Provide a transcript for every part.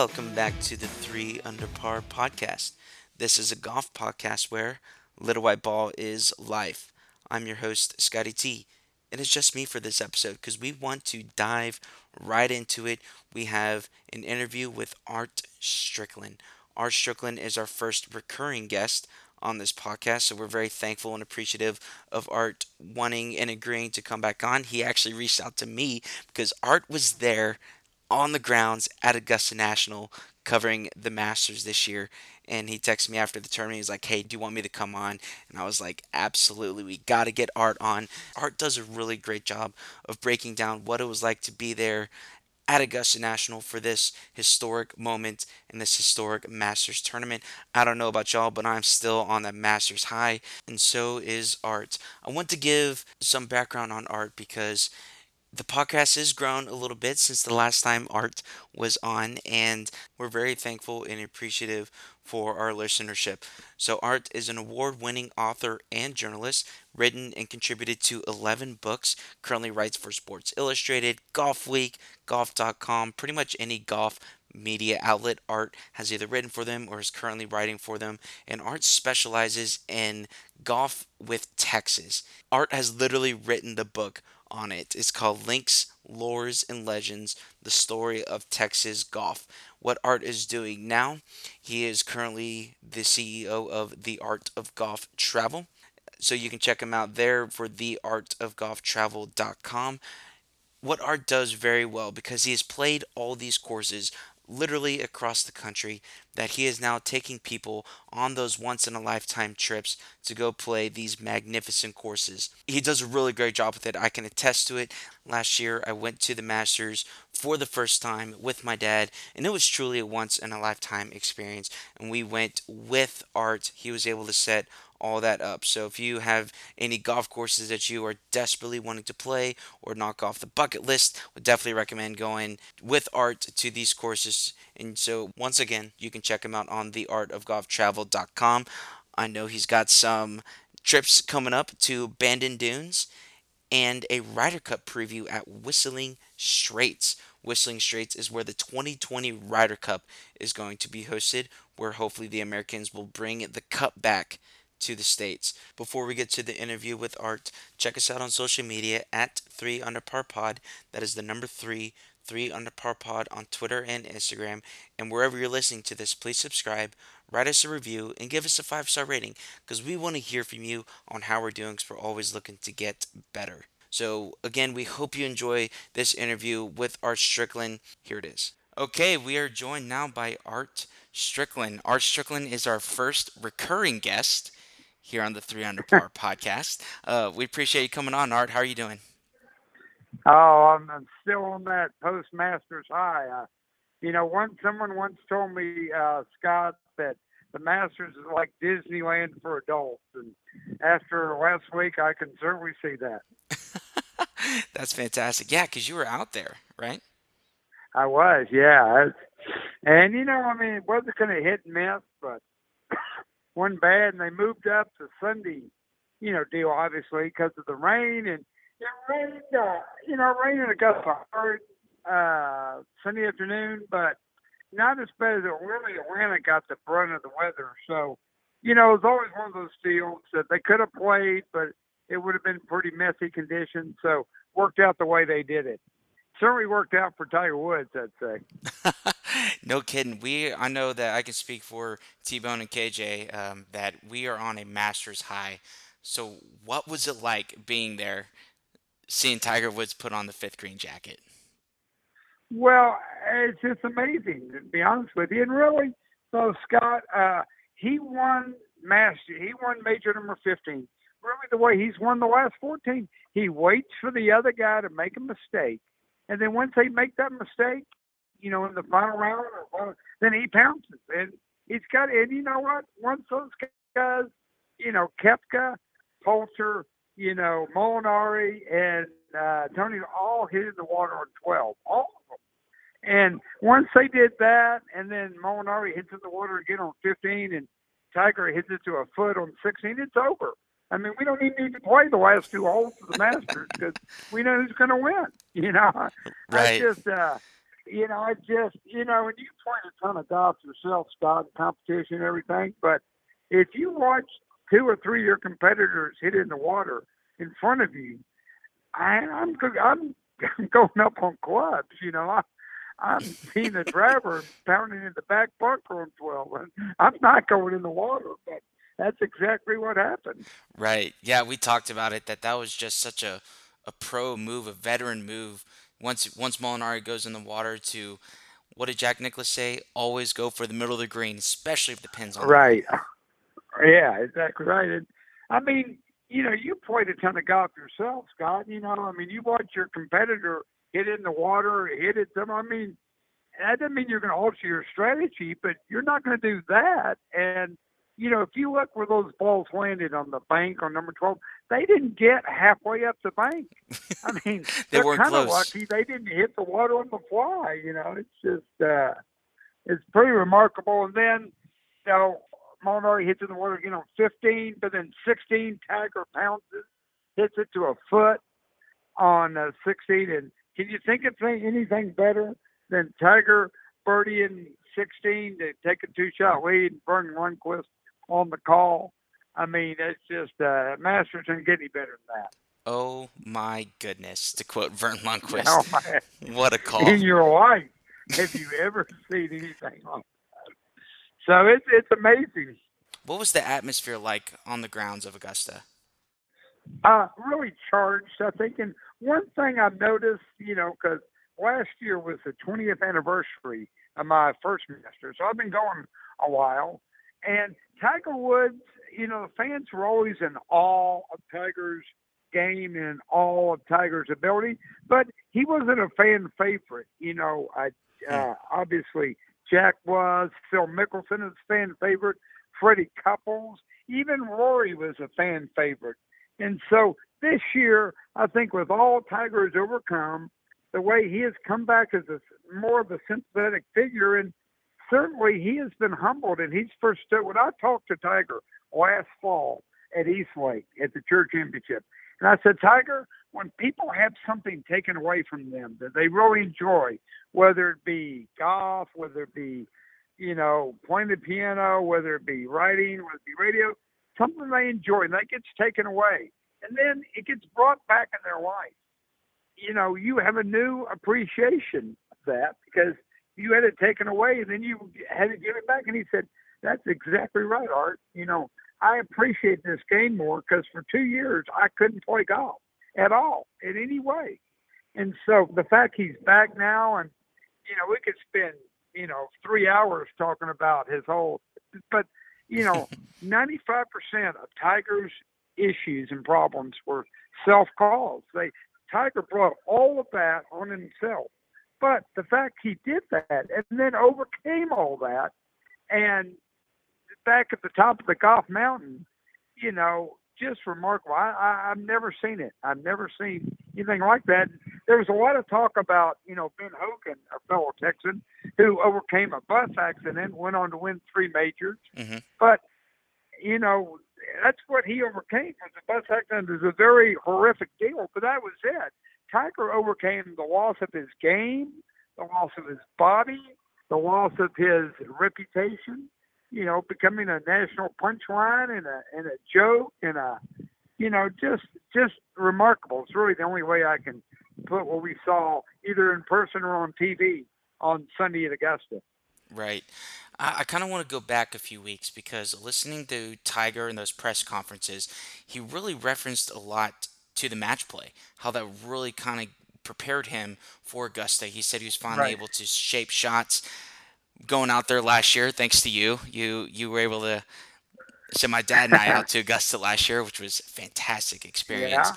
Welcome back to the Three Under Par podcast. This is a golf podcast where Little White Ball is life. I'm your host, Scotty T. And it's just me for this episode because we want to dive right into it. We have an interview with Art Stricklin. Art Stricklin is our first recurring guest on this podcast. So we're very thankful and appreciative of Art wanting and agreeing to come back on. He actually reached out to me because Art was there on the grounds at Augusta National covering the Masters this year. And he texted me after the tournament. He's like, "Hey, do you want me to come on?" And I was like, "Absolutely, we got to get Art on." Art does a really great job of breaking down what it was like to be there at Augusta National for this historic moment in this historic Masters tournament. I don't know about y'all, but I'm still on that Masters high, and so is Art. I want to give some background on Art because the podcast has grown a little bit since the last time Art was on, and we're very thankful and appreciative for our listenership. So, Art is an award winning author and journalist, written and contributed to 11 books, currently writes for Sports Illustrated, Golf Week, Golf.com, pretty much any golf media outlet. Art has either written for them or is currently writing for them, and Art specializes in golf with Texas. Art has literally written the book on it. It's called Links, Lores, and Legends The Story of Texas Golf. What Art is doing now, he is currently the CEO of The Art of Golf Travel. So you can check him out there for theartofgolftravel.com. What Art does very well because he has played all these courses literally across the country that he is now taking people on those once in a lifetime trips to go play these magnificent courses. He does a really great job with it. I can attest to it. Last year, I went to the Masters for the first time with my dad, and it was truly a once in a lifetime experience. And we went with Art. He was able to set all that up. So if you have any golf courses that you are desperately wanting to play or knock off the bucket list, would definitely recommend going with Art to these courses. And so once again, you can check him out on theartofgolftravel.com. I know he's got some trips coming up to Bandon Dunes and a Ryder Cup preview at Whistling Straits. Whistling Straits is where the 2020 Ryder Cup is going to be hosted, where hopefully the Americans will bring the cup back to the States. Before we get to the interview with Art, check us out on social media at 3 Under Par Pod. That is the number 3, 3 Under Par Pod on Twitter and Instagram. And wherever you're listening to this, please subscribe, write us a review, and give us a 5 star rating because we want to hear from you on how we're doing because we're always looking to get better. So, again, we hope you enjoy this interview with Art Stricklin. Here it is. Okay, we are joined now by Art Stricklin. Art Stricklin is our first recurring guest here on the Three Under Par podcast. Uh, we appreciate you coming on, Art. How are you doing? Oh, I'm, I'm still on that postmasters high. Uh, you know, one someone once told me, uh, Scott, that the Masters is like Disneyland for adults, and after last week, I can certainly see that. That's fantastic. Yeah, because you were out there, right? I was, yeah. And you know, I mean, it wasn't going to hit and miss, but one bad, and they moved up to Sunday, you know, deal obviously because of the rain and it rained, uh, you know, rain in Augusta hard uh, Sunday afternoon, but not as bad as it really. Atlanta got the brunt of the weather, so you know, it was always one of those deals that they could have played, but it would have been pretty messy conditions. So worked out the way they did it. Certainly worked out for Tiger Woods, I'd say. no kidding. We I know that I can speak for T Bone and KJ um, that we are on a Masters high. So what was it like being there, seeing Tiger Woods put on the fifth green jacket? Well, it's just amazing to be honest with you. And really, so Scott, uh, he won Master. He won major number fifteen. Really, the way he's won the last fourteen, he waits for the other guy to make a mistake, and then once they make that mistake, you know, in the final round, or, then he pounces. And he's got, and you know what? Once those guys, you know, Koepka, Poulter, you know, Molinari, and uh, Tony all hit in the water on 12, all of them. And once they did that, and then Molinari hits in the water again on 15, and Tiger hits it to a foot on 16, it's over. I mean, we don't even need to play the last two holes of the Masters because we know who's going to win. You know, right. I just uh, you know, I just, you know, and you played a ton of golf yourself, Scott, competition and everything, but if you watch two or three of your competitors hit in the water in front of you, I, I'm, I'm, I'm going up on clubs, you know. I, I'm seeing the driver pounding in the back bunker on 12. And I'm not going in the water, but that's exactly what happened. Right. Yeah, we talked about it that that was just such a a pro move, a veteran move. Once once Molinari goes in the water to what did Jack Nicklaus say? Always go for the middle of the green, especially if the pin's on. Right. Yeah, exactly right. And I mean, you know, you played a ton of golf yourself, Scott. You know, I mean, you watch your competitor hit it in the water, hit it. Some, I mean, that doesn't mean you're going to alter your strategy, but you're not going to do that. And you know, if you look where those balls landed on the bank on number 12, they didn't get halfway up the bank. I mean, they are were kind of lucky they didn't hit the water on the fly. You know, it's just, uh, it's pretty remarkable. And then, you know, Molinari hits in the water again on 15, but then 16, Tiger pounces, hits it to a foot on uh, 16. And can you think of anything better than Tiger birdieing 16 to take a two-shot lead and Verne Lundquist on the call. I mean, it's just uh, Masters didn't get any better than that. Oh my goodness! To quote Verne Lundquist, oh, what a call! In your life, have you ever seen anything like that? So it's it's amazing. What was the atmosphere like on the grounds of Augusta? Uh, really charged, I think. And one thing I've noticed, you know, because last year was the 20th anniversary of my first Masters, so I've been going a while. And Tiger Woods, you know, the fans were always in awe of Tiger's game and awe of Tiger's ability, but he wasn't a fan favorite. You know, I, uh, obviously Jack was, Phil Mickelson is a fan favorite, Freddie Couples, even Rory was a fan favorite. And so this year, I think with all Tiger has overcome, the way he has come back as a more of a sympathetic figure and certainly he has been humbled, and he's first. When I talked to Tiger last fall at Eastlake at the Tour Championship, and I said, Tiger, when people have something taken away from them that they really enjoy, whether it be golf, whether it be, you know, playing the piano, whether it be writing, whether it be radio, something they enjoy, and that gets taken away, and then it gets brought back in their life. You know, you have a new appreciation of that because you had it taken away, and then you had to give it back. And he said, "That's exactly right, Art. You know, I appreciate this game more because for two years I couldn't play golf at all in any way, and so the fact he's back now, and you know, we could spend you know three hours talking about his whole, but you know, 95% of Tiger's issues and problems were self-caused. They Tiger brought all of that on himself but the fact he did that and then overcame all that and back at the top of the golf mountain, you know, just remarkable. I, I, I've never seen it. I've never seen anything like that. There was a lot of talk about, you know, Ben Hogan, a fellow Texan, who overcame a bus accident, went on to win three majors. Mm-hmm. But, you know, that's what he overcame. Was a bus accident is a very horrific deal, but that was it. Tiger overcame the loss of his game, the loss of his body, the loss of his reputation. You know, becoming a national punchline and a and a joke and a, you know, just just remarkable. It's really the only way I can put what we saw either in person or on TV on Sunday at Augusta. Right. I, I kind of want to go back a few weeks because listening to Tiger in those press conferences, he really referenced a lot to the match play, how that really kind of prepared him for Augusta. He said he was finally Right. able to shape shots going out there last year, thanks to you. You you were able to send my dad and I out to Augusta last year, which was a fantastic experience. Yeah.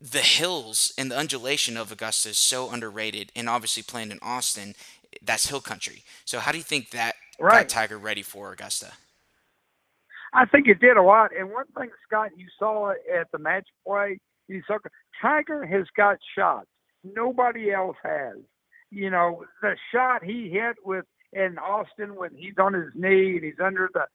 The hills and the undulation of Augusta is so underrated, and obviously playing in Austin, that's hill country. So how do you think that got Tiger ready for Augusta? I think it did a lot. And one thing, Scott, you saw it at the match play. You saw Tiger has got shots. Nobody else has. You know, the shot he hit with in Austin when he's on his knee and he's under the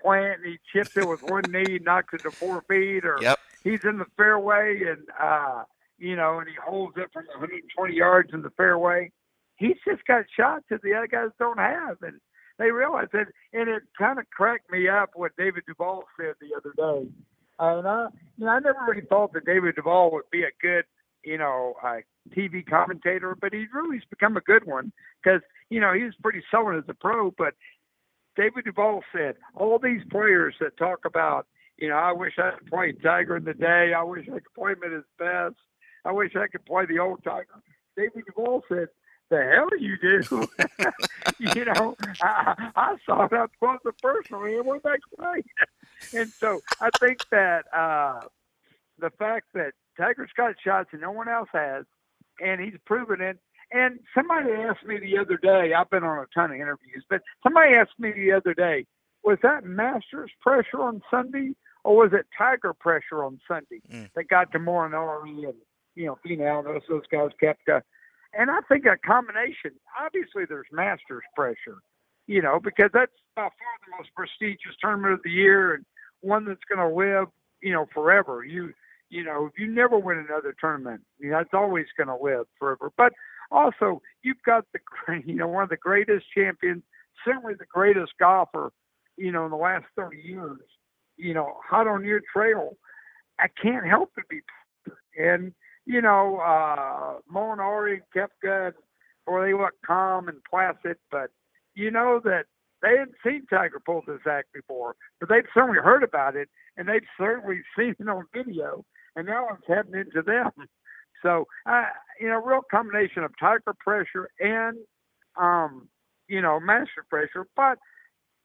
plant and he chips it with one knee, knocks it to four feet, or Yep. he's in the fairway and uh, you know, and he holds it from 120 yards in the fairway. he's just got shots that the other guys don't have, and they realize it. And it kind of cracked me up what David Duval said the other day. And I, you know, I never really thought that David Duval would be a good, you know, uh, TV commentator, but he's really become a good one because, you know, he was pretty sullen as a pro. But David Duval said all these players that talk about, you know, I wish I could play Tiger in the day. I wish I could play him at his best. I wish I could play the old Tiger. David Duval said the hell you do. you know, I, I saw it up close and personally, and we're back great. And so I think that uh, the fact that Tiger's got shots and no one else has, and he's proven it. And somebody asked me the other day, I've been on a ton of interviews, but somebody asked me the other day, was that Masters pressure on Sunday or was it Tiger pressure on Sunday mm. that got to Molinari and, you know, Finau, those, those guys kept uh, and I think a combination. Obviously, there's Masters pressure, you know, because that's by far the most prestigious tournament of the year and one that's going to live, you know, forever. You, you know, if you never win another tournament, you know, that's always going to live forever. But also, you've got the, you know, one of the greatest champions, certainly the greatest golfer, you know, in the last 30 years, you know, hot on your trail. I can't help but be, and you know, uh, Molinari and Koepka, or they look calm and placid, but you know that they hadn't seen Tiger pull this act before, but they've certainly heard about it, and they've certainly seen it on video, and now it's happening to them. So, uh, you know, real combination of Tiger pressure and, um, you know, master pressure. But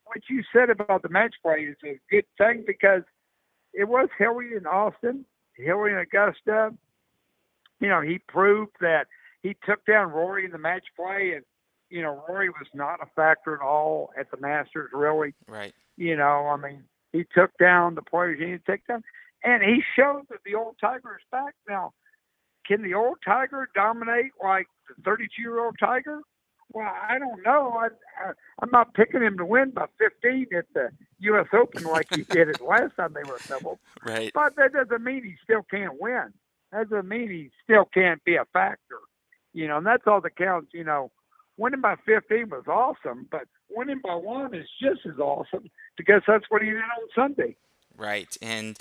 what you said about the match play is a good thing because it was Hilly in Austin, Hilly in Augusta, you know, he proved that he took down Rory in the match play, and you know, Rory was not a factor at all at the Masters, really. Right. You know, I mean, he took down the players he needed to take down, and he showed that the old Tiger is back now. Can the old Tiger dominate like the 32 year old Tiger? Well, I don't know. I, I, I'm not picking him to win by 15 at the U.S. Open like he did it last time they were assembled. Right. But that doesn't mean he still can't win doesn't mean he still can't be a factor. You know, and that's all that counts. You know, winning by 15 was awesome, but winning by one is just as awesome because that's what he did on Sunday. Right. And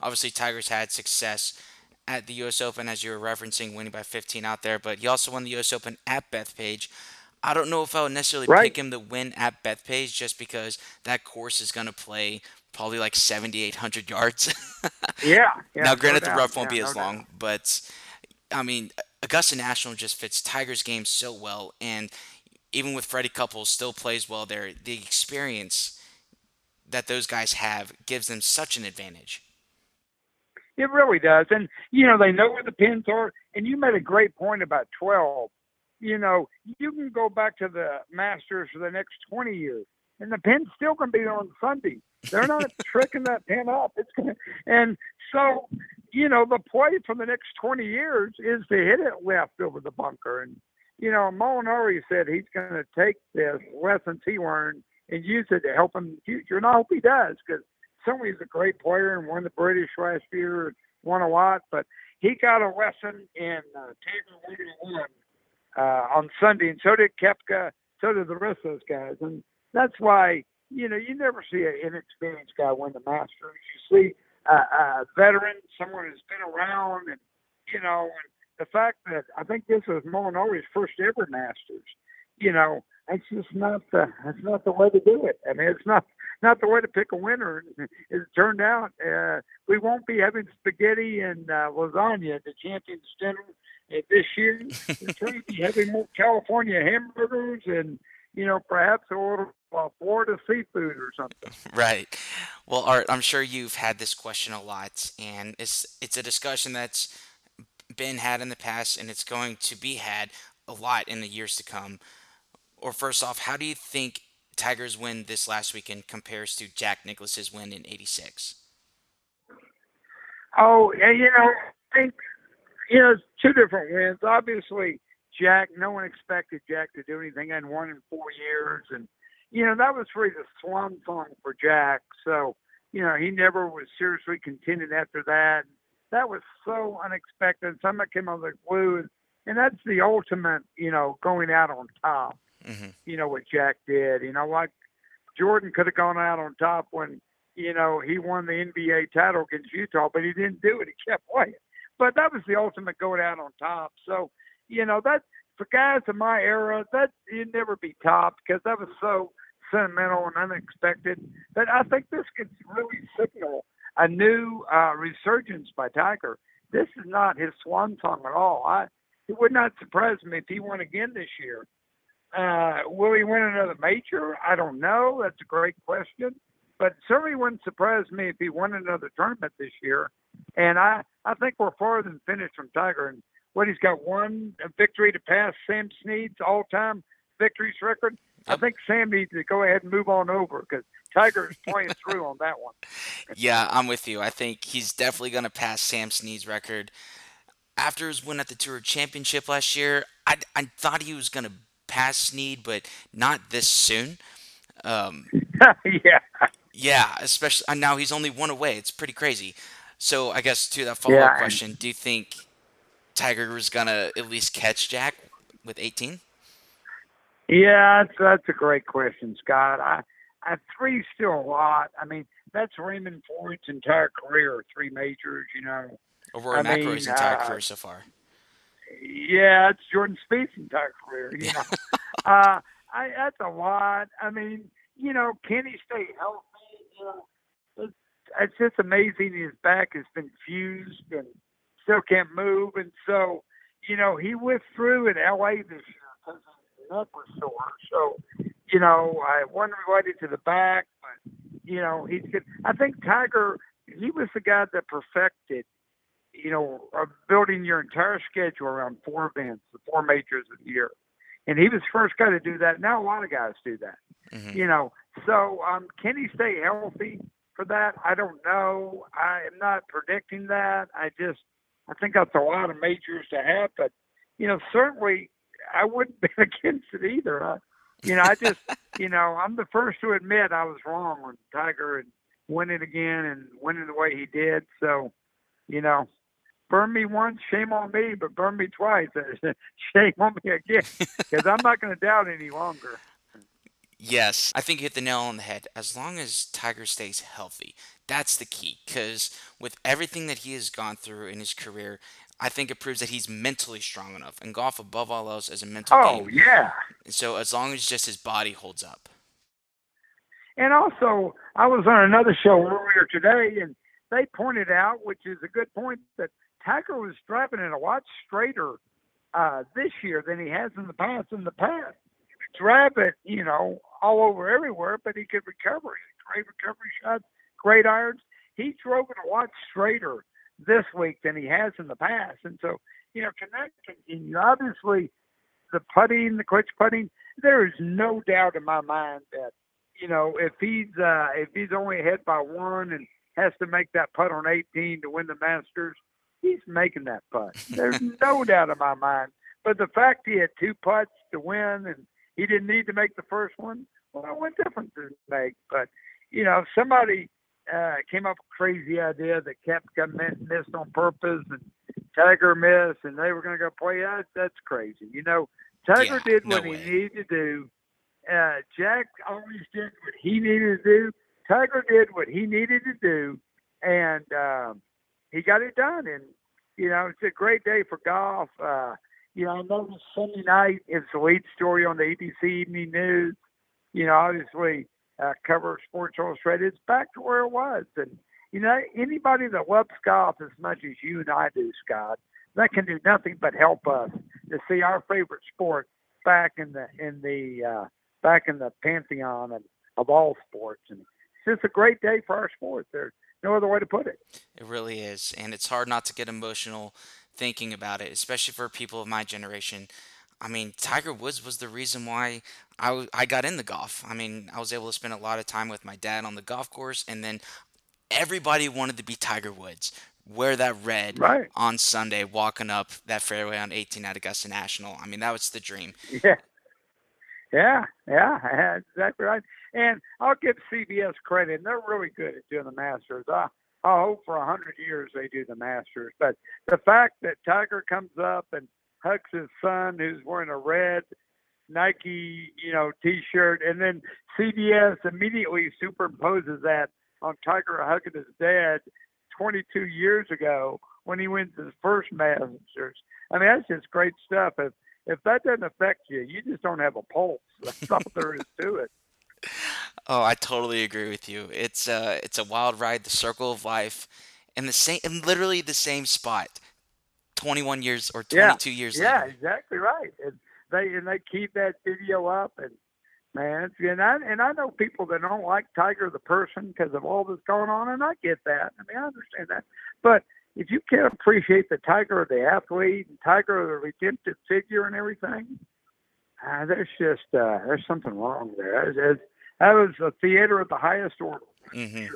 obviously, Tigers had success at the U.S. Open, as you were referencing, winning by 15 out there, but he also won the U.S. Open at Bethpage. I don't know if I would necessarily right. pick him to win at Bethpage just because that course is going to play probably like 7,800 yards. yeah, yeah, Now, granted, no the rough won't yeah, be no as long, doubt. but I mean, Augusta National just fits Tiger's game so well, and even with Freddie Couples still plays well there. The experience that those guys have gives them such an advantage. It really does, and you know they know where the pins are. And you made a great point about 12. You know, you can go back to the Masters for the next 20 years, and the pin's still going to be on Sunday. They're not tricking that pin up. It's gonna, and so you know the play for the next 20 years is to hit it left over the bunker. And you know Molinari said he's going to take this lessons he learned and use it to help him in the future. And I hope he does because certainly he's a great player and won the British last year, won a lot. But he got a lesson in uh, Tiger 101 uh, on Sunday, and so did Koepka, so did the rest of those guys. And that's why you know, you never see an inexperienced guy win the Masters. You see a, a veteran, someone who's been around, and you know, and the fact that I think this was Molinari's first ever Masters. You know, it's just not the that's not the way to do it. I mean, it's not not the way to pick a winner. As it turned out, uh, we won't be having spaghetti and uh, lasagna at the Champions Dinner uh, this year. We're going to be having more California hamburgers and you know, perhaps order uh, Florida seafood or something. Right. Well, Art, I'm sure you've had this question a lot, and it's it's a discussion that's been had in the past, and it's going to be had a lot in the years to come. Or first off, how do you think Tiger's win this last weekend compares to Jack Nicklaus's win in '86? Oh, yeah, you know, I think you know, it's two different wins. Obviously, Jack. No one expected Jack to do anything. and won in four years, and you know that was really the swan song for Jack. So you know he never was seriously contending after that. That was so unexpected. Somebody came out of the blue and and that's the ultimate, you know, going out on top. Mm-hmm. You know what Jack did. You know, like Jordan could have gone out on top when you know he won the NBA title against Utah, but he didn't do it. He kept playing. But that was the ultimate going out on top. So, you know, that for guys in my era, that you'd never be top because that was so sentimental and unexpected. But I think this could really signal a new uh, resurgence by Tiger. This is not his swan song at all. I it would not surprise me if he won again this year. Uh, will he win another major? I don't know. That's a great question. But certainly wouldn't surprise me if he won another tournament this year. And I, I think we're farther than finished from Tiger. And what he's got one victory to pass Sam Snead's all-time victories record. I think Sam needs to go ahead and move on over because Tiger is playing through on that one. Yeah, I'm with you. I think he's definitely going to pass Sam Snead's record. After his win at the Tour Championship last year, I, I thought he was going to pass Snead, but not this soon. Um, yeah. Yeah, especially now he's only one away. It's pretty crazy. So I guess to that follow-up Yeah. question, do you think Tiger is gonna at least catch Jack with 18? Yeah, that's that's a great question, Scott. I, I three's still a lot. I mean, that's Raymond Floyd's entire career, three majors. You know. Rory I McIlroy's entire uh, career so far? Yeah, it's Jordan Spieth's entire career. You know, uh, I that's a lot. I mean, you know, can he stay healthy? You know, it's, it's just amazing. His back has been fused and still can't move, and so you know he withdrew in L.A. this year because his neck was sore. So you know, I one related to the back, but you know he's good. I think Tiger. He was the guy that perfected you know, uh, building your entire schedule around four events, the four majors of the year. And he was the first guy to do that. Now a lot of guys do that. hmm You know, so um, can he stay healthy for that? I don't know. I am not predicting that. I just I think that's a lot of majors to have, but you know, certainly I wouldn't be against it either. I, you know, I just you know, I'm the first to admit I was wrong on Tiger and winning again and winning the way he did. So, you know, burn me once, shame on me, but burn me twice, shame on me again, because I'm not going to doubt any longer. Yes, I think you hit the nail on the head. As long as Tiger stays healthy, that's the key. Because with everything that he has gone through in his career, I think it proves that he's mentally strong enough. And golf, above all else, is a mental Oh game. Oh, yeah, so as long as just his body holds up. and also I was on another show earlier today, and they pointed out, which is a good point, that Tiger was driving it a lot straighter uh, this year than he has in the past. In the past, he it, you know, all over everywhere, but he could recover. He great recovery shots, great irons. He drove it a lot straighter this week than he has in the past, and so you know, can that continue? Obviously, the putting, the clutch putting, there is no doubt in my mind that you know if he's uh, if he's only ahead by one and has to make that putt on 18 to win the Masters, he's making that putt. There's no doubt in my mind. But the fact he had two putts to win and he didn't need to make the first one, well, what difference does it make? But you know, somebody uh, came up with a crazy idea that mi- missed on purpose and Tiger missed and they were going to go play that. That's crazy. You know, Tiger Yeah, did what he needed to do. Uh, Jack always did what he needed to do. Tiger did what he needed to do, and um, he got it done. And you know, it's a great day for golf. Uh, you know, I noticed Sunday night is the lead story on the ABC Evening News. You know, obviously uh, cover Sports Illustrated. It's back to where it was, and you know, anybody that loves golf as much as you and I do, Scott, that can do nothing but help us to see our favorite sport back in the in the uh, back in the pantheon of, of all sports. And it's just a great day for our sport. There's no other way to put it. It really is. And it's hard not to get emotional thinking about it, especially for people of my generation. I mean, Tiger Woods was the reason why I, w- I got into golf. I mean, I was able to spend a lot of time with my dad on the golf course, and then everybody wanted to be Tiger Woods. Wear that red Right. on Sunday, walking up that fairway on 18 at Augusta National. I mean, that was the dream. Yeah. Yeah, yeah, that's exactly right. And I'll give CBS credit, and they're really good at doing the Masters. I, I hope for a hundred years they do the Masters. But the fact that Tiger comes up and hugs his son who's wearing a red Nike, you know, T-shirt, and then CBS immediately superimposes that on Tiger hugging his dad 22 years ago when he wins his first Masters. I mean, that's just great stuff. If if that doesn't affect you, you just don't have a pulse. That's all there is to it. Oh, I totally agree with you. It's uh it's a wild ride, the circle of life, in the same in literally the same spot. 21 years or 22 yeah. years yeah, later. exactly right. And they and they keep that video up and man, and I and I know people that don't like Tiger the person because of all that's going on, and I get that. I mean, I understand that. But if you can't appreciate the Tiger, the athlete, and Tiger, the redemptive figure, and everything, uh, there's just uh, there's something wrong there. There's, that was a theater at the highest order. hmm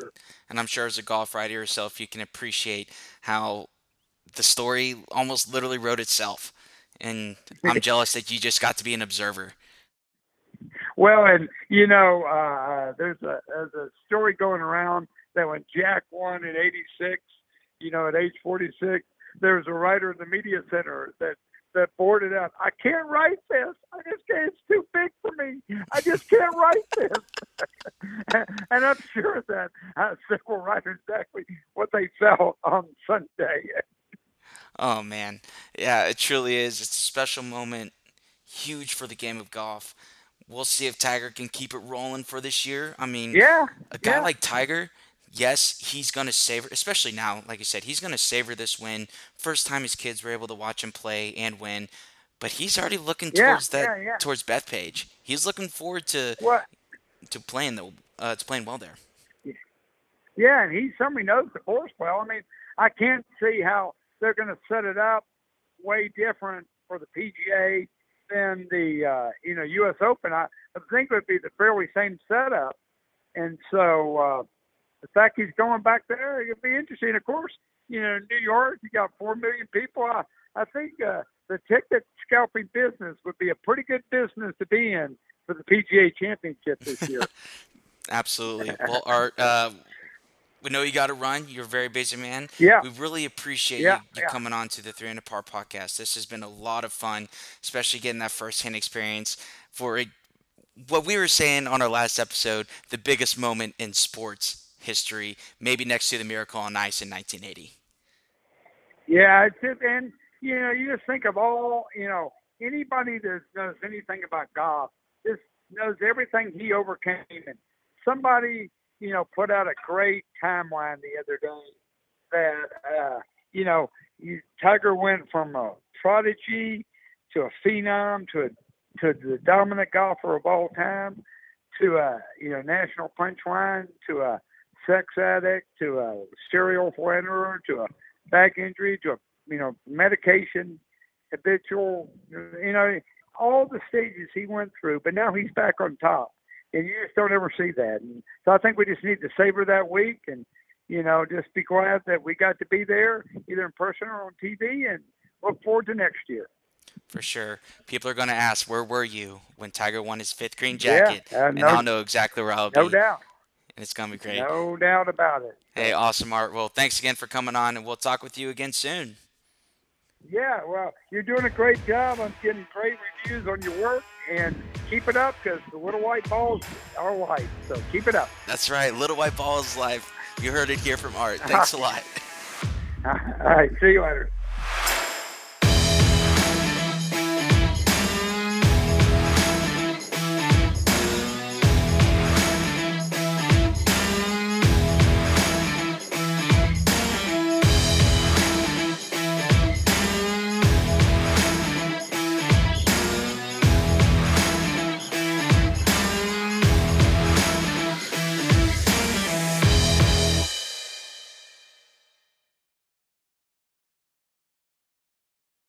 And I'm sure as a golf writer yourself, you can appreciate how the story almost literally wrote itself. And I'm jealous that you just got to be an observer. Well, and you know, uh, there's a there's a story going around that when Jack won in '86, you know, at age 46, there was a writer in the media center that that boarded up. I can't write this. I just can't. It's too big for me. I just can't write this. and I'm sure that uh, several writers exactly what they felt on Sunday. Oh man, yeah, it truly is. It's a special moment, huge for the game of golf. We'll see if Tiger can keep it rolling for this year. I mean, Yeah, a guy yeah, like Tiger, yes, he's gonna savor, especially now, like I said, he's gonna savor this win. First time his kids were able to watch him play and win, but he's already looking yeah, towards that yeah, yeah. towards Bethpage. He's looking forward to to playing the uh, to playing well there. Yeah, and he certainly knows the course well. I mean, I can't see how they're going to set it up way different for the PGA than the uh, you know U.S. Open. I, I think it would be the fairly same setup, and so uh, the fact he's going back there, it'll be interesting. Of course, you know, New York, you got four million people. I, I think uh, the ticket scalping business would be a pretty good business to be in for the PGA Championship this year. Absolutely. Well, Art, uh, we know you got to run. You're a very busy man. yeah, We really appreciate yeah, you, you yeah. coming on to the Three Under Par podcast. This has been a lot of fun, especially getting that first-hand experience for a, what we were saying on our last episode, the biggest moment in sports history, maybe next to the Miracle on Ice in 1980. Yeah, it's and you know, you just think of all, you know, anybody that knows anything about golf just knows everything he overcame. And somebody, you know, put out a great timeline the other day that, uh, you know, Tiger went from a prodigy to a phenom to a to the dominant golfer of all time to a you know national punchline to a sex addict to a serial philanderer to a back injury to a you know medication habitual you know all the stages he went through but now he's back on top and you just don't ever see that and so i think we just need to savor that week and you know just be glad that we got to be there either in person or on tv and look forward to next year For sure. People are going to ask, where were you when Tiger won his fifth green yeah jacket? uh, And I'll know exactly where I'll no be. doubt And it's going to be great. no doubt about it Hey, awesome, Art. Well, thanks again for coming on, and we'll talk with you again soon. Yeah, well, you're doing a great job. I'm getting great reviews on your work, and keep it up because the little white balls are life. So keep it up. That's right. Little White balls is life. You heard it here from Art. Thanks a lot. All right, see you later.